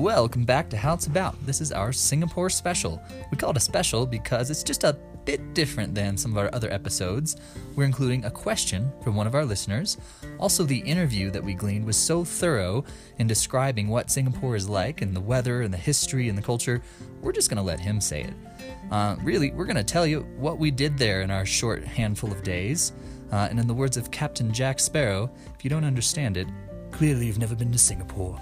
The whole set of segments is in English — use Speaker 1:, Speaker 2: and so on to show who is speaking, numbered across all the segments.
Speaker 1: welcome back to How It's About. This is our Singapore special. We call it a special because it's just a bit different than some of our other episodes. We're including a question from one of our listeners. Also, the interview that we gleaned was so thorough in describing what Singapore is like and the weather and the history and the culture, we're just going to let him say it. Uh, really, we're going to tell you what we did there in our short handful of days. Uh, and in the words of Captain Jack Sparrow, if you don't understand it, clearly you've never been to Singapore.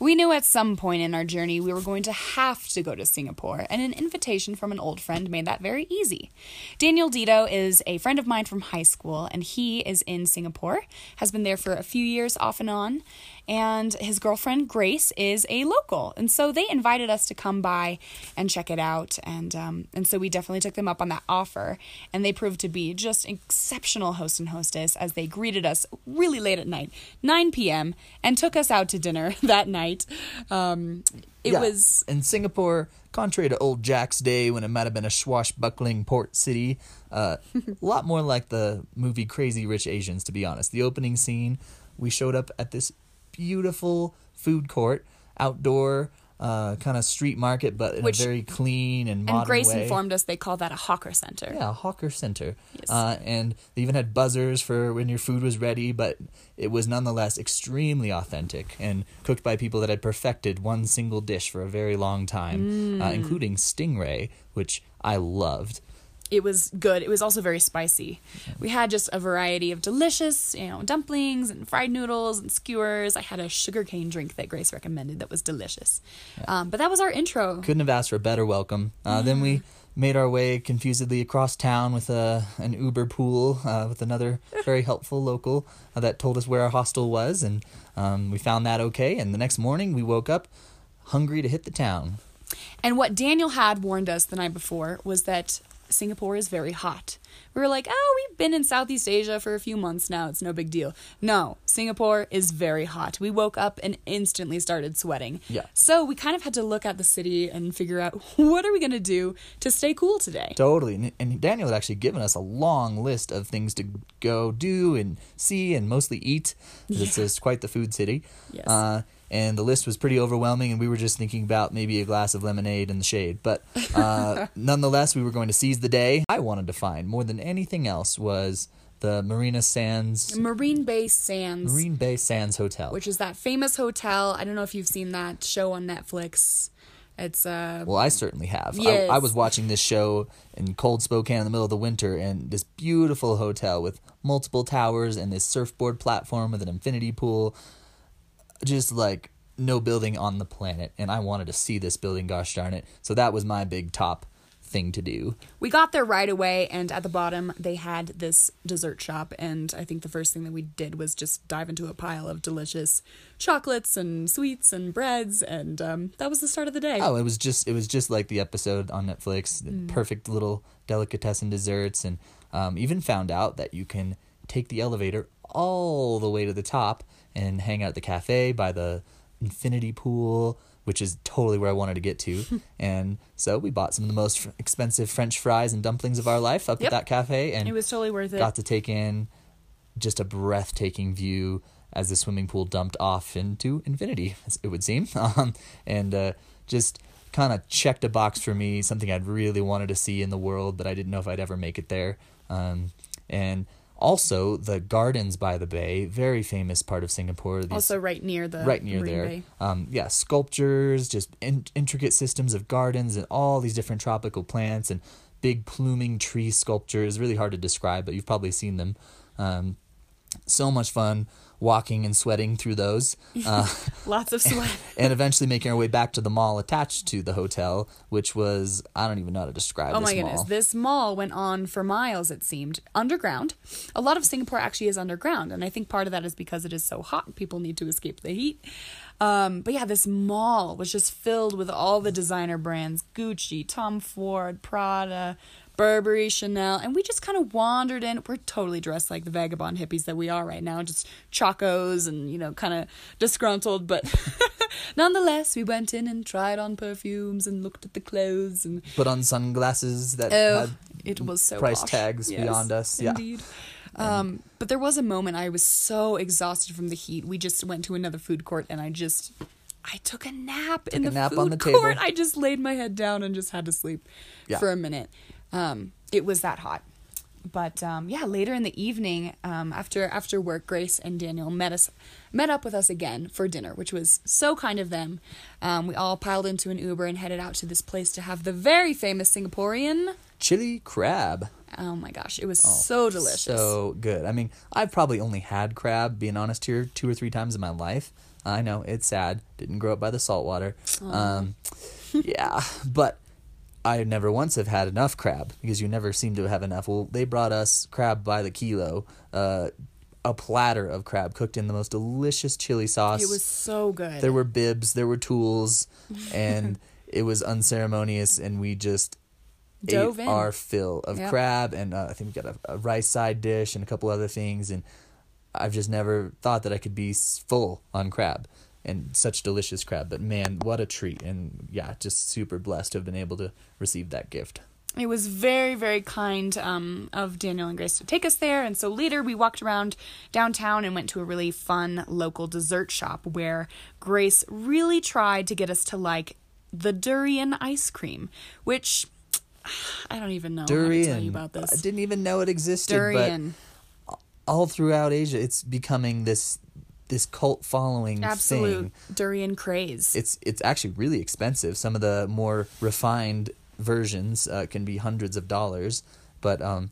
Speaker 2: We knew at some point in our journey we were going to have to go to Singapore, and an invitation from an old friend made that very easy. Daniel Dito is a friend of mine from high school, and he is in Singapore, has been there for a few years off and on, and his girlfriend Grace is a local, and so they invited us to come by and check it out, and um, and so we definitely took them up on that offer, and they proved to be just exceptional host and hostess as they greeted us really late at night, 9 p.m., and took us out to dinner that night. Um, it
Speaker 1: Yeah,
Speaker 2: was
Speaker 1: in Singapore, contrary to old Jack's day when it might have been a swashbuckling port city, uh, a lot more like the movie Crazy Rich Asians. To be honest, the opening scene, we showed up at this beautiful food court, outdoor. Uh, kind of street market, but in
Speaker 2: Which-
Speaker 1: a very clean and modern
Speaker 2: and Grace
Speaker 1: way.
Speaker 2: informed us they call that a hawker center.
Speaker 1: Yeah, a hawker center.
Speaker 2: Yes.
Speaker 1: Uh, and they even had buzzers for when your food was ready, but it was nonetheless extremely authentic and cooked by people that had perfected one single dish for a very long time,
Speaker 2: Mm.
Speaker 1: uh, including stingray, which I loved.
Speaker 2: It was good. It was also very spicy. We had just a variety of delicious, you know, dumplings and fried noodles and skewers. I had a sugarcane drink that Grace recommended that was delicious. Um, but that was our intro.
Speaker 1: Couldn't have asked for a better welcome. Uh, Then we made our way confusedly across town with a, an Uber pool uh, with another very helpful local uh, that told us where our hostel was, and um, we found that okay. And the next morning, we woke up hungry to hit the town.
Speaker 2: And what Daniel had warned us the night before was that Singapore is very hot. We were like, oh, we've been in Southeast Asia for a few months now. It's no big deal. No, Singapore is very hot. We woke up and instantly started sweating.
Speaker 1: Yeah.
Speaker 2: So we kind of had to look at the city and figure out what are we going to do to stay cool today.
Speaker 1: Totally. And, Daniel had actually given us a long list of things to go do and see and mostly eat. This is quite the food city.
Speaker 2: Yes.
Speaker 1: Uh, and the list was pretty overwhelming, and we were just thinking about maybe a glass of lemonade in the shade. But uh, nonetheless, we were going to seize the day. I wanted to find more than anything else was the Marina Sands,
Speaker 2: Marina Bay Sands,
Speaker 1: Marina Bay Sands Hotel.
Speaker 2: which is that famous hotel. I don't know if you've seen that show on Netflix. It's uh
Speaker 1: Well, I certainly have.
Speaker 2: Yes.
Speaker 1: I, I was watching this show in cold Spokane in the middle of the winter, and this beautiful hotel with multiple towers and this surfboard platform with an infinity pool. Just like no building on the planet. And I wanted to see this building, gosh darn it. So that was my big top thing to do.
Speaker 2: we got there right away and at the bottom they had this dessert shop and I think the first thing that we did was just dive into a pile of delicious chocolates and sweets and breads and um, that was the start of the day.
Speaker 1: Oh, it was just it was just like the episode on Netflix. the Perfect little delicatessen desserts, and um, even found out that you can take the elevator all the way to the top and hang out at the cafe by the infinity pool, which is totally where I wanted to get to. and so we bought some of the most f- expensive French fries and dumplings of our life up
Speaker 2: Yep.
Speaker 1: at that cafe, and
Speaker 2: It was totally worth it.
Speaker 1: got to take in just a breathtaking view as the swimming pool dumped off into infinity, as it would seem, um, and uh, just kind of checked a box for me, something I'd really wanted to see in the world, but I didn't know if I'd ever make it there. Um, and also the gardens by the bay, very famous part of Singapore. These,
Speaker 2: also right near the
Speaker 1: right near
Speaker 2: Marina
Speaker 1: there. Um, yeah, sculptures, just in- intricate systems of gardens and all these different tropical plants and big pluming tree sculptures. Really hard to describe, but you've probably seen them. Um, so much fun walking and sweating through those. Uh,
Speaker 2: Lots of sweat.
Speaker 1: and eventually making our way back to the mall attached to the hotel, which was I don't even know how to describe
Speaker 2: Oh
Speaker 1: this
Speaker 2: my goodness.
Speaker 1: mall.
Speaker 2: This mall went on for miles, it seemed. Underground. A lot of Singapore actually is underground, and I think part of that is because it is so hot. People need to escape the heat. Um, but yeah, this mall was just filled with all the designer brands Gucci, Tom Ford, Prada, Burberry, Chanel, and we just kind of wandered in. We're totally dressed like the vagabond hippies that we are right now, just chacos and, you know, kind of disgruntled, but nonetheless, we went in and tried on perfumes and looked at the clothes and
Speaker 1: Put on sunglasses that
Speaker 2: Oh,
Speaker 1: had
Speaker 2: it was so
Speaker 1: price
Speaker 2: posh.
Speaker 1: tags
Speaker 2: Yes,
Speaker 1: beyond us. Yeah.
Speaker 2: Indeed. Um, but there was a moment I was so exhausted from the heat. We just went to another food court and I just I took a nap in
Speaker 1: a
Speaker 2: the
Speaker 1: nap
Speaker 2: food
Speaker 1: the
Speaker 2: court.
Speaker 1: table.
Speaker 2: I just laid my head down and just had to sleep
Speaker 1: Yeah.
Speaker 2: for a minute. Um, it was that hot. But um, yeah, later in the evening, um, after after work, Grace and Daniel met us, met up with us again for dinner, which was so kind of them. Um, we all piled into an Uber and headed out to this place to have the very famous Singaporean.
Speaker 1: Chili crab.
Speaker 2: Oh my gosh, it was so delicious.
Speaker 1: So good. I mean, I've probably only had crab, being honest here, two or three times in my life. I know it's sad. Didn't grow up by the saltwater. Um, yeah, but I never once have had enough crab because you never seem to have enough. Well, they brought us crab by the kilo, uh, a platter of crab cooked in the most delicious chili sauce.
Speaker 2: it was so good.
Speaker 1: There were bibs, there were tools, and it was unceremonious, and we just
Speaker 2: Dove
Speaker 1: ate
Speaker 2: in.
Speaker 1: our fill of
Speaker 2: Yep.
Speaker 1: crab, and uh, I think we got a, a rice side dish and a couple other things, and I've just never thought that I could be full on crab and such delicious crab. But man, what a treat! And yeah, just super blessed to have been able to receive that gift.
Speaker 2: It was very, very kind um, of Daniel and Grace to take us there. And so later we walked around downtown and went to a really fun local dessert shop where Grace really tried to get us to like the durian ice cream, which I don't even know how to
Speaker 1: Durian.
Speaker 2: tell you about
Speaker 1: I didn't even know it existed,
Speaker 2: Durian.
Speaker 1: all throughout Asia, it's becoming this this cult following
Speaker 2: Absolute
Speaker 1: thing.
Speaker 2: durian craze.
Speaker 1: it's it's actually really expensive. Some of the more refined versions uh, can be hundreds of dollars, but um,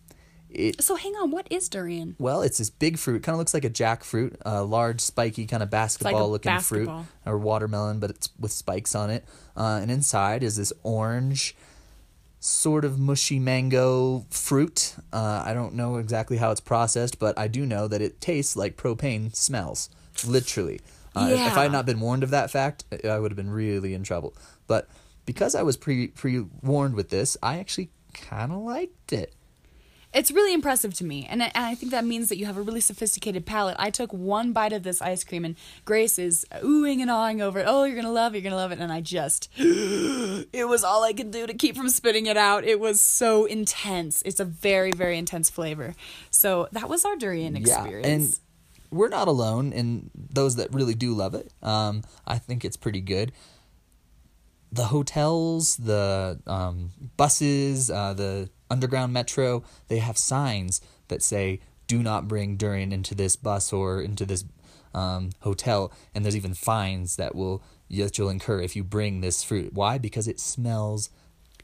Speaker 1: it
Speaker 2: so hang on, what is durian?
Speaker 1: well, it's this big fruit. Kind of looks like a jackfruit, a large, spiky kind of basketball looking
Speaker 2: basketball.
Speaker 1: fruit or watermelon, but it's with spikes on it. Uh, and inside is this orange, sort of mushy mango fruit. Uh, I don't know exactly how it's processed, but I do know that it tastes like propane smells, literally. Uh, if- If I had not been warned of that fact, I would have been really in trouble. But because I was pre pre warned with this, I actually kind of liked it.
Speaker 2: It's really impressive to me, and I, and I think that means that you have a really sophisticated palate. I took one bite of this ice cream, and Grace is oohing and awing over it. Oh, you're gonna love it, you're gonna love it, and I just, it was all I could do to keep from spitting it out. It was so intense. It's a very, very intense flavor. So that was our durian experience.
Speaker 1: Yeah, and we're not alone in those that really do love it. Um, I think it's pretty good. The hotels, the um, buses, uh, the underground metro, they have signs that say, do not bring durian into this bus or into this um, hotel. And there's even fines that will that you'll incur if you bring this fruit. Why? Because it smells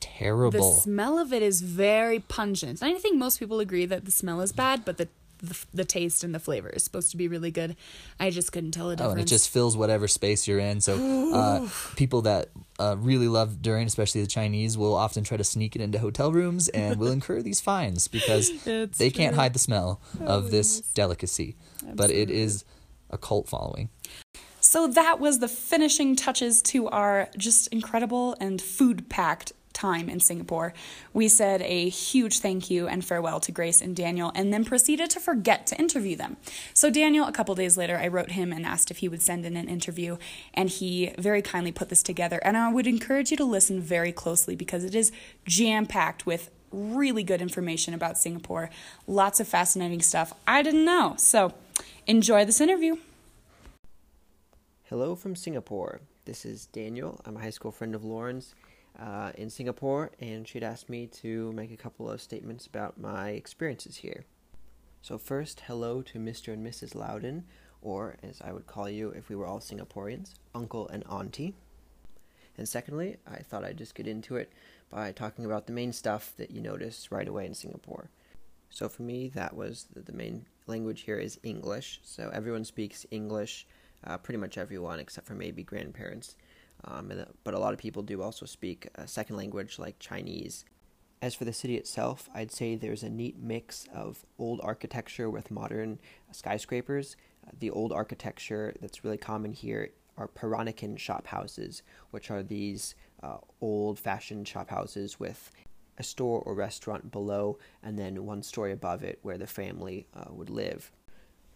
Speaker 1: terrible.
Speaker 2: the smell of it is very pungent. And I think most people agree that the smell is bad, but the the, the taste and the flavor is supposed to be really good. I just couldn't tell
Speaker 1: Oh,
Speaker 2: difference.
Speaker 1: and it just fills whatever space you're in. So, uh, people that uh, really love durian, especially the Chinese, will often try to sneak it into hotel rooms and will incur these fines because
Speaker 2: It's
Speaker 1: they can't hide the smell of this delicacy. But it is a cult following.
Speaker 2: So that was the finishing touches to our just incredible and food packed time in Singapore. We said a huge thank you and farewell to Grace and Daniel and then proceeded to forget to interview them. So, Daniel, a couple days later, I wrote him and asked if he would send in an interview, and he very kindly put this together. And I would encourage you to listen very closely because it is jam packed with really good information about Singapore, lots of fascinating stuff I didn't know. So, enjoy this interview.
Speaker 3: Hello from Singapore. This is Daniel. I'm a high school friend of Lauren's uh, in Singapore, and she'd asked me to make a couple of statements about my experiences here. So, first, hello to Mr. and Mrs. Loudon, or as I would call you if we were all Singaporeans, Uncle and Auntie. And secondly, I thought I'd just get into it by talking about the main stuff that you notice right away in Singapore. So for me, that was the, the main language here is English. So everyone speaks English, uh, pretty much everyone except for maybe grandparents. Um, uh, but a lot of people do also speak a second language like Chinese. As for the city itself, I'd say there's a neat mix of old architecture with modern skyscrapers. Uh, the old architecture that's really common here are Peranakan shop houses, which are these uh, old fashioned shop houses with a store or restaurant below and then one story above it where the family uh, would live.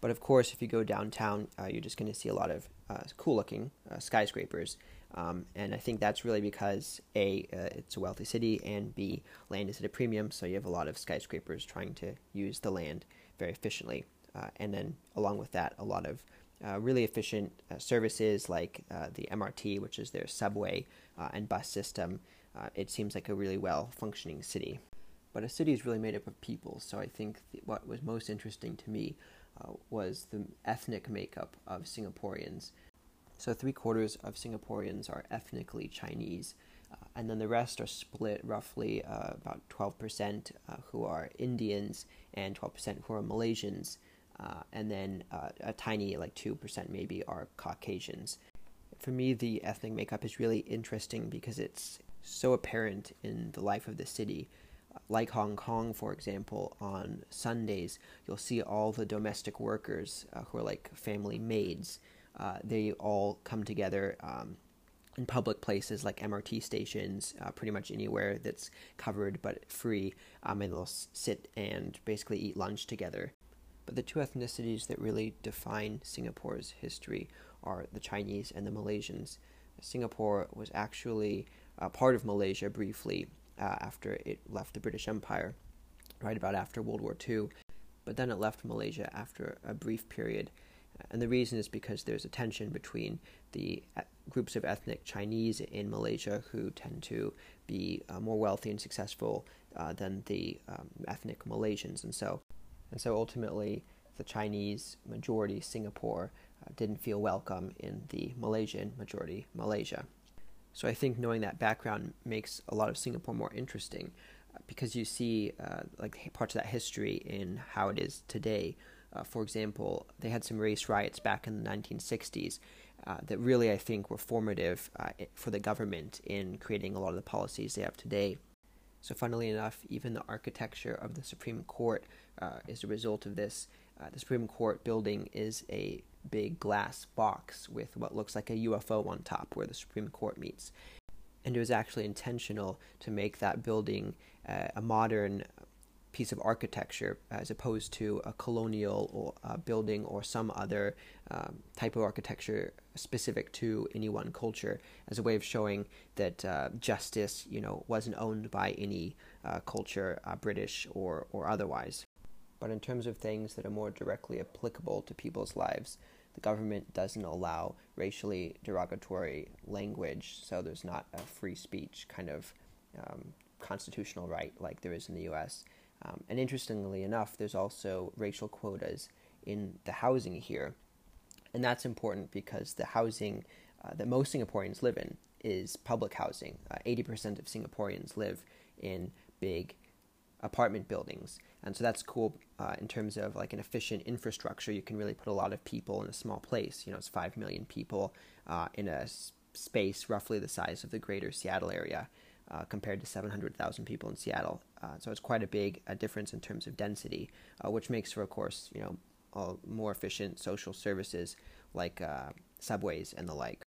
Speaker 3: But of course, if you go downtown, uh, you're just going to see a lot of uh, cool looking uh, skyscrapers. Um, and I think that's really because A, uh, it's a wealthy city, and B, land is at a premium, so you have a lot of skyscrapers trying to use the land very efficiently. Uh, and then along with that, a lot of uh, really efficient uh, services like uh, the MRT, which is their subway uh, and bus system. it seems like a really well functioning city. But a city is really made up of people, so I think th- what was most interesting to me was the ethnic makeup of Singaporeans. So, three quarters of Singaporeans are ethnically Chinese, uh, and then the rest are split roughly uh, about 12% uh, who are Indians and 12% who are Malaysians. Uh, and then uh, a tiny, like 2% maybe, are Caucasians. For me, the ethnic makeup is really interesting because it's so apparent in the life of the city. Like Hong Kong, for example, on Sundays, you'll see all the domestic workers uh, who are like family maids. Uh, they all come together um, in public places like MRT stations, uh, pretty much anywhere that's covered but free, um, and they'll sit and basically eat lunch together. But the two ethnicities that really define Singapore's history are the Chinese and the Malaysians. Singapore was actually uh, part of Malaysia briefly uh, after it left the British Empire, right about after World War II. But then it left Malaysia after a brief period. And the reason is because there's a tension between the groups of ethnic Chinese in Malaysia who tend to be uh, more wealthy and successful uh, than the um, ethnic Malaysians. And so and so ultimately, the Chinese majority Singapore uh, didn't feel welcome in the Malaysian majority Malaysia. So I think knowing that background makes a lot of Singapore more interesting uh, because you see uh, like parts of that history in how it is today. Uh, for example, they had some race riots back in the 1960s uh, that really I think were formative uh, for the government in creating a lot of the policies they have today. So, funnily enough, even the architecture of the Supreme Court uh, is a result of this. Uh, the Supreme Court building is a big glass box with what looks like a UFO on top where the Supreme Court meets. And it was actually intentional to make that building uh, a modern piece of architecture as opposed to a colonial or uh, building or some other um, type of architecture specific to any one culture as a way of showing that uh, justice you know wasn't owned by any uh, culture uh, british or or otherwise. But in terms of things that are more directly applicable to people's lives the government doesn't allow racially derogatory language so there's not a free speech kind of um, constitutional right like there is in the US um, and interestingly enough, there's also racial quotas in the housing here. And that's important because the housing uh, that most Singaporeans live in is public housing. Uh, 80% of Singaporeans live in big apartment buildings. And so that's cool uh, in terms of like an efficient infrastructure. You can really put a lot of people in a small place. You know, it's 5 million people uh, in a s- space roughly the size of the greater Seattle area uh, compared to 700,000 people in Seattle. Uh, so it's quite a big uh, difference in terms of density, uh, which makes for, of course, you know, more efficient social services like uh, subways and the like.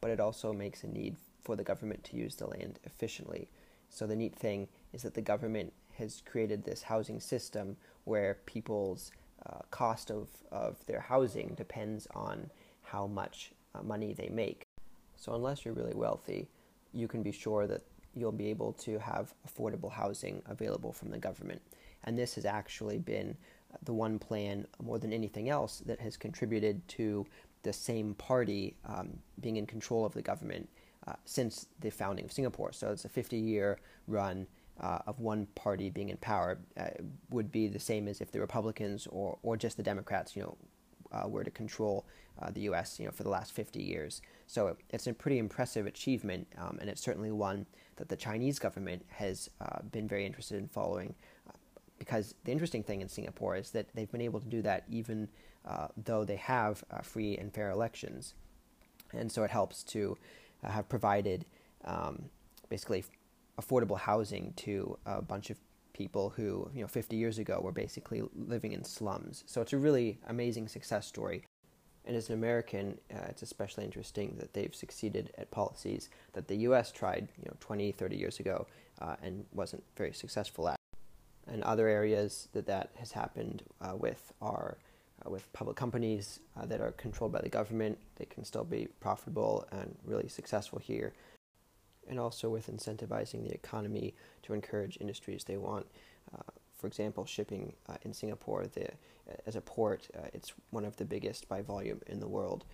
Speaker 3: But it also makes a need for the government to use the land efficiently. So the neat thing is that the government has created this housing system where people's uh, cost of, of their housing depends on how much money they make. So unless you're really wealthy, you can be sure that you'll be able to have affordable housing available from the government. And this has actually been the one plan more than anything else that has contributed to the same party um, being in control of the government uh, since the founding of Singapore. So it's a 50 year run uh, of one party being in power. Uh, would be the same as if the Republicans or, or just the Democrats, you know, uh, were to control uh, the U.S. You know, for the last 50 years. So it's a pretty impressive achievement, um, and it's certainly one that the Chinese government has uh, been very interested in following. Uh, because the interesting thing in Singapore is that they've been able to do that even uh, though they have uh, free and fair elections, and so it helps to have provided um, basically affordable housing to a bunch of people who, you know, 50 years ago were basically living in slums. So it's a really amazing success story. And as an American, uh, it's especially interesting that they've succeeded at policies that the U.S. tried, you know, 20, 30 years ago uh, and wasn't very successful at. And other areas that that has happened uh, with are uh, with public companies uh, that are controlled by the government. They can still be profitable and really successful here. And also with incentivizing the economy to encourage industries they want. Uh, for example, shipping uh, in Singapore, the, as a port, uh, it's one of the biggest by volume in the world.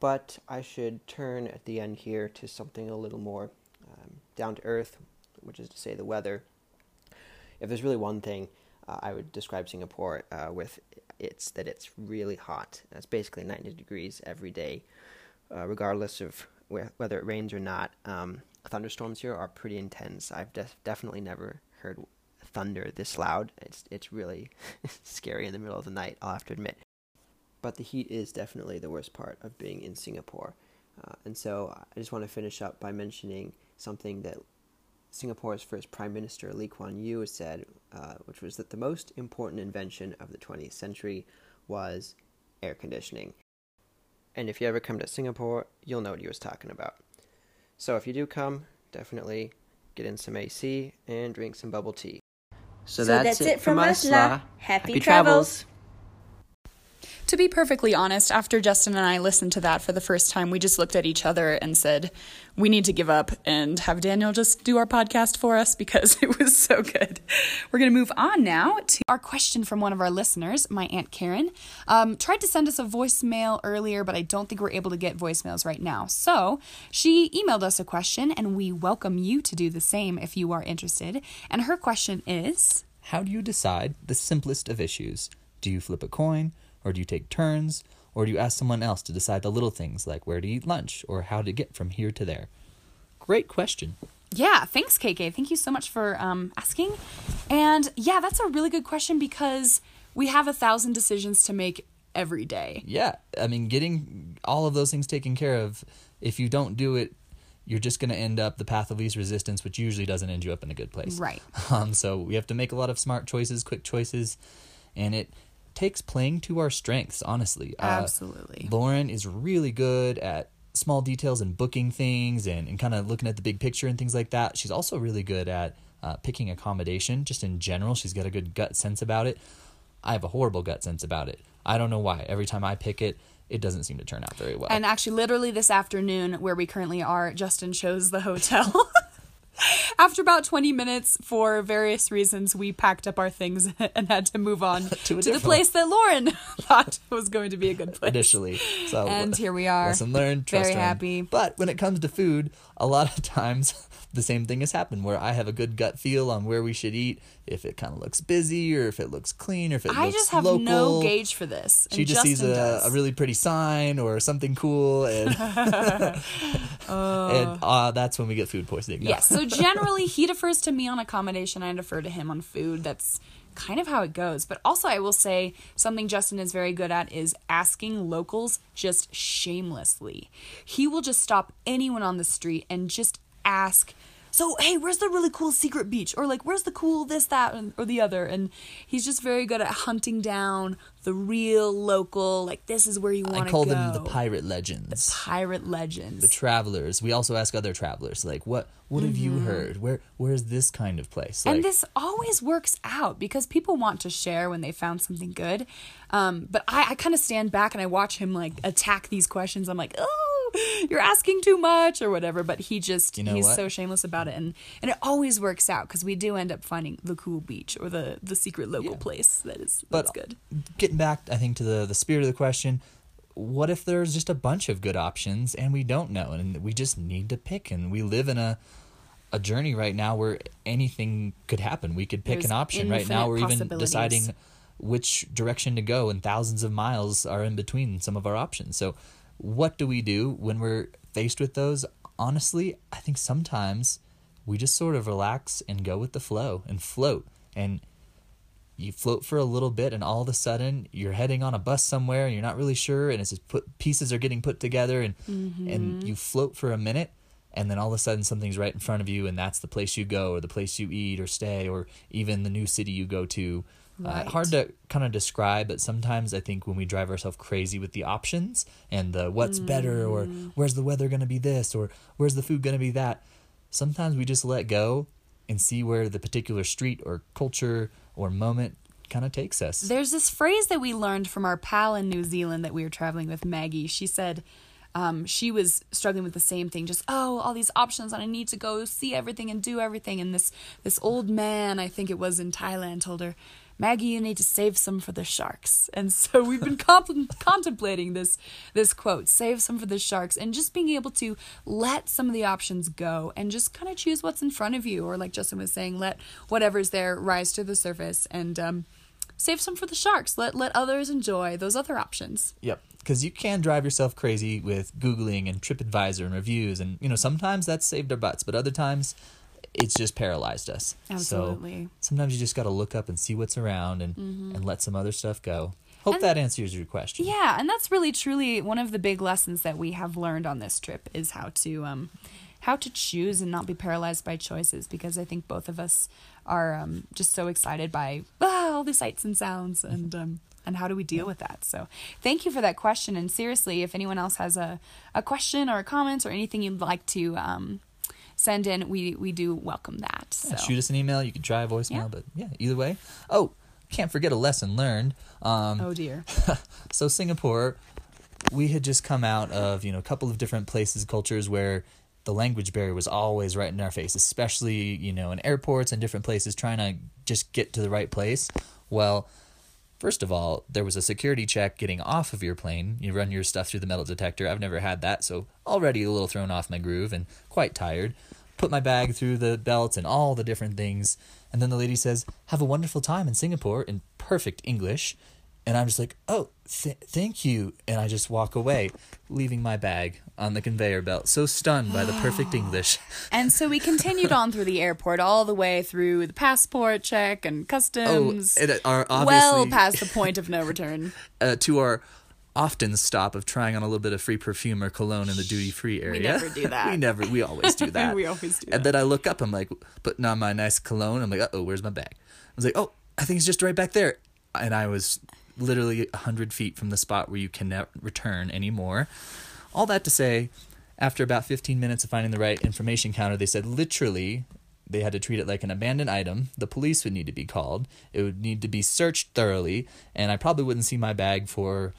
Speaker 3: but I should turn at the end here to something a little more um, down to earth, which is to say the weather. If there's really one thing uh, I would describe Singapore uh, with, it's that it's really hot. It's basically 90 degrees every day, uh, regardless of wh- whether it rains or not. Um, thunderstorms here are pretty intense. I've def- definitely never heard thunder this loud. It's it's really scary in the middle of the night. I'll have to admit. But the heat is definitely the worst part of being in Singapore. Uh, and so I just want to finish up by mentioning something that Singapore's first Prime Minister Lee Kuan Yew said, uh, which was that the most important invention of the 20th century was air conditioning. And if you ever come to Singapore, you'll know what he was talking about. So if you do come, definitely get in some AC and drink some bubble tea.
Speaker 4: So, that's, it from us, La. Happy, travels.
Speaker 2: To be perfectly honest, after Justin and I listened to that for the first time, we just looked at each other and said, we need to give up and have Daniel just do our podcast for us because it was so good. We're going to move on now to our question from one of our listeners, my Aunt Karen. Um, tried to send us a voicemail earlier, but I don't think we're able to get voicemails right now. So she emailed us a question, and we welcome you to do the same if you are interested. And her question is
Speaker 1: How do you decide the simplest of issues? Do you flip a coin? Or do you take turns? Or do you ask someone else to decide the little things like where to eat lunch or how to get from here to there? Great question.
Speaker 2: Yeah, thanks, KK. Thank you so much for um, asking. And yeah, that's a really good question because we have a thousand decisions to make every day.
Speaker 1: Yeah, I mean, getting all of those things taken care of, if you don't do it, you're just going to end up the path of least resistance, which usually doesn't end you up in a good place.
Speaker 2: Right.
Speaker 1: Um, so we have to make a lot of smart choices, quick choices, and it takes playing to our strengths, honestly. Uh,
Speaker 2: Absolutely.
Speaker 1: Lauren is really good at small details and booking things and, and kind of looking at the big picture and things like that. She's also really good at uh, picking accommodation, just in general. She's got a good gut sense about it. I have a horrible gut sense about it. I don't know why. Every time I pick it, it doesn't seem to turn out very well.
Speaker 2: And actually, literally this afternoon, where we currently are, Justin chose the hotel. After about 20 minutes, for various reasons, we packed up our things and had to move on to, the place that Lauren thought was going to be a good place.
Speaker 1: initially. So
Speaker 2: And here we are.
Speaker 1: Lesson learned. Trust
Speaker 2: Very happy.
Speaker 1: But when it comes to food, a lot of times the same thing has happened where I have a good gut feel on where we should eat, if it kind of looks busy or if it looks clean or if it looks local.
Speaker 2: I
Speaker 1: looks
Speaker 2: just have
Speaker 1: local.
Speaker 2: no gauge for this.
Speaker 1: She just
Speaker 2: Justin
Speaker 1: sees a, a really pretty sign or something cool, and and uh, that's when we get food poisoning. No.
Speaker 2: Yes. So generally, he defers to me on accommodation. I defer to him on food. That's kind of how it goes. But also, I will say something Justin is very good at is asking locals just shamelessly. He will just stop anyone on the street and just ask. So hey, where's the really cool secret beach? Or like, where's the cool this, that, and, or the other? And he's just very good at hunting down the real local. Like, this is where you want to go.
Speaker 1: I
Speaker 2: go.
Speaker 1: call them the pirate legends.
Speaker 2: The pirate legends.
Speaker 1: the travelers. We also ask other travelers, like, what what have you heard? Where where's this kind of place? Like,
Speaker 2: Mm-hmm. and this always works out because people want to share when they found something good. Um, but I, I kind of stand back and I watch him like attack these questions. I'm like, oh, you're asking too much or whatever. But he just
Speaker 1: You know
Speaker 2: he's
Speaker 1: what?
Speaker 2: so shameless about it, and and it always works out because we do end up finding the cool beach or the the secret local
Speaker 1: Yeah.
Speaker 2: place that is
Speaker 1: but
Speaker 2: that's good.
Speaker 1: getting back, I think to the the spirit of the question. What if there's just a bunch of good options and we don't know and we just need to pick and we live in a a journey right now where anything could happen. We could pick
Speaker 2: There's
Speaker 1: an option right now. We're even deciding which direction to go and thousands of miles are in between some of our options. So what do we do when we're faced with those? Honestly, I think sometimes we just sort of relax and go with the flow and float. And you float for a little bit and all of a sudden you're heading on a bus somewhere and you're not really sure and it's just put pieces are getting put together and and mm-hmm. you float for a minute and then all of a sudden something's right in front of you and that's the place you go or the place you eat or stay or even the new city you go to uh, hard to kind of describe but sometimes i think when we drive ourselves crazy with the options and the what's better or where's the weather going to be this or where's the food going to be that sometimes we just let go and see where the particular street or culture or moment kind of takes us.
Speaker 2: There's this phrase that we learned from our pal in New Zealand that we were traveling with, Maggie. She said um, she was struggling with the same thing, just oh, all these options, and I need to go see everything and do everything. And this this old man, I think it was in Thailand, told her, Maggie, you need to save some for the sharks. And so we've been comp- contemplating this this quote, save some for the sharks, and just being able to let some of the options go and just kind of choose what's in front of you, or like Justin was saying, let whatever's there rise to the surface and um, save some for the sharks. Let let others enjoy those other options.
Speaker 1: Yep, because you can drive yourself crazy with googling and TripAdvisor and reviews, and you know sometimes that's saved our butts, but other times it's just paralyzed us.
Speaker 2: Absolutely.
Speaker 1: So sometimes you just got to look up and see what's around and mm-hmm. and let some other stuff go. Hope and, that answers your question.
Speaker 2: Yeah, and that's really truly one of the big lessons that we have learned on this trip is how to um how to choose and not be paralyzed by choices because I think both of us are um, just so excited by ah, all the sights and sounds and um, and how do we deal with that so thank you for that question and seriously if anyone else has a, a question or a comment or anything you'd like to um, send in we we do welcome that so.
Speaker 1: yeah, shoot us an email you can try a voicemail yeah. but yeah either way oh can't forget a lesson learned
Speaker 2: um, oh dear
Speaker 1: so singapore we had just come out of you know a couple of different places cultures where the language barrier was always right in our face, especially, you know, in airports and different places trying to just get to the right place. Well, first of all, there was a security check getting off of your plane. You run your stuff through the metal detector. I've never had that, so already a little thrown off my groove and quite tired. Put my bag through the belts and all the different things. And then the lady says, Have a wonderful time in Singapore in perfect English and I'm just like, oh, th- thank you, and I just walk away, leaving my bag on the conveyor belt, so stunned by the perfect English.
Speaker 2: and so we continued on through the airport, all the way through the passport check and customs.
Speaker 1: Oh, our
Speaker 2: well past the point of no return.
Speaker 1: uh, to our often stop of trying on a little bit of free perfume or cologne in the duty free area.
Speaker 2: We never do that.
Speaker 1: we never. We always do that.
Speaker 2: we always do.
Speaker 1: And then I look up. I'm like putting on my nice cologne. I'm like, oh, where's my bag? I was like, oh, I think it's just right back there. And I was literally 100 feet from the spot where you cannot return anymore. All that to say, after about 15 minutes of finding the right information counter, they said literally they had to treat it like an abandoned item. The police would need to be called. It would need to be searched thoroughly, and I probably wouldn't see my bag for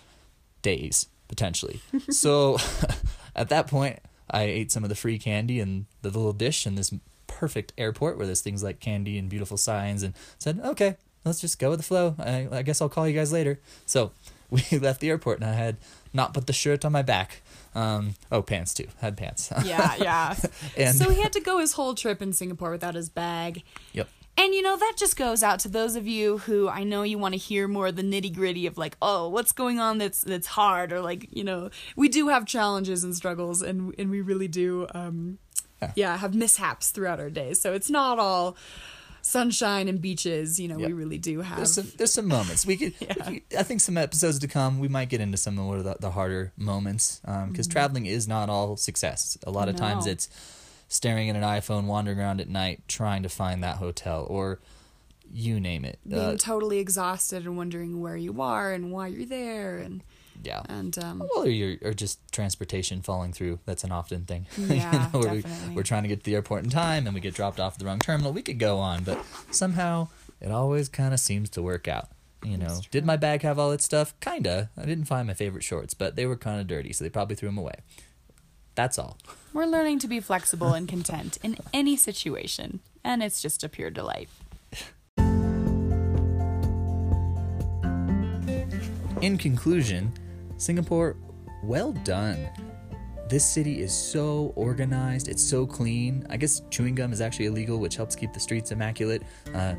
Speaker 1: days, potentially. so at that point, I ate some of the free candy and the little dish in this perfect airport where there's things like candy and beautiful signs and said, okay, let's just go with the flow. I, I guess I'll call you guys later. So we left the airport and I had not put the shirt on my back. Um, oh, pants too. Had pants.
Speaker 2: yeah, yeah. and so he had to go his whole trip in Singapore without his bag.
Speaker 1: Yep.
Speaker 2: And you know, that just goes out to those of you who I know you want to hear more of the nitty gritty of like, oh, what's going on that's that's hard or like, you know, we do have challenges and struggles and and we really do um yeah, yeah have mishaps throughout our days. So it's not all sunshine and beaches. You know, yep. we really do have.
Speaker 1: There's some, there's some moments we could, yeah. we could, I think some episodes to come, we might get into some of the, the harder moments because um, mm-hmm. traveling is not all success. A lot of no. times it's staring at an iPhone, wandering around at night, trying to find that hotel or you name it.
Speaker 2: Being uh, totally exhausted and wondering where you are and why you're there and
Speaker 1: yeah.
Speaker 2: And um,
Speaker 1: well, or you're, or just transportation falling through. That's an often thing.
Speaker 2: Yeah,
Speaker 1: you know,
Speaker 2: definitely.
Speaker 1: We, we're trying to get to the airport in time, and we get dropped off at the wrong terminal. We could go on, but somehow it always kind of seems to work out. You know, did my bag have all its stuff? Kinda. I didn't find my favorite shorts, but they were kind of dirty, so they probably threw them away. That's all.
Speaker 2: We're learning to be flexible and content in any situation, and it's just a pure delight.
Speaker 1: In conclusion, Singapore, well done. This city is so organized, it's so clean. I guess chewing gum is actually illegal, which helps keep the streets immaculate. Uh,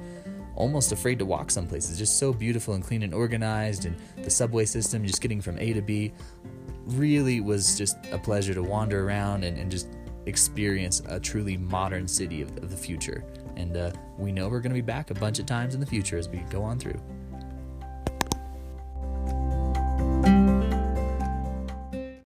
Speaker 1: almost afraid to walk some places. Just so beautiful and clean and organized, and the subway system, just getting from A to B, really was just a pleasure to wander around and, and just experience a truly modern city of, of the future. And uh, we know we're going to be back a bunch of times in the future as we go on through.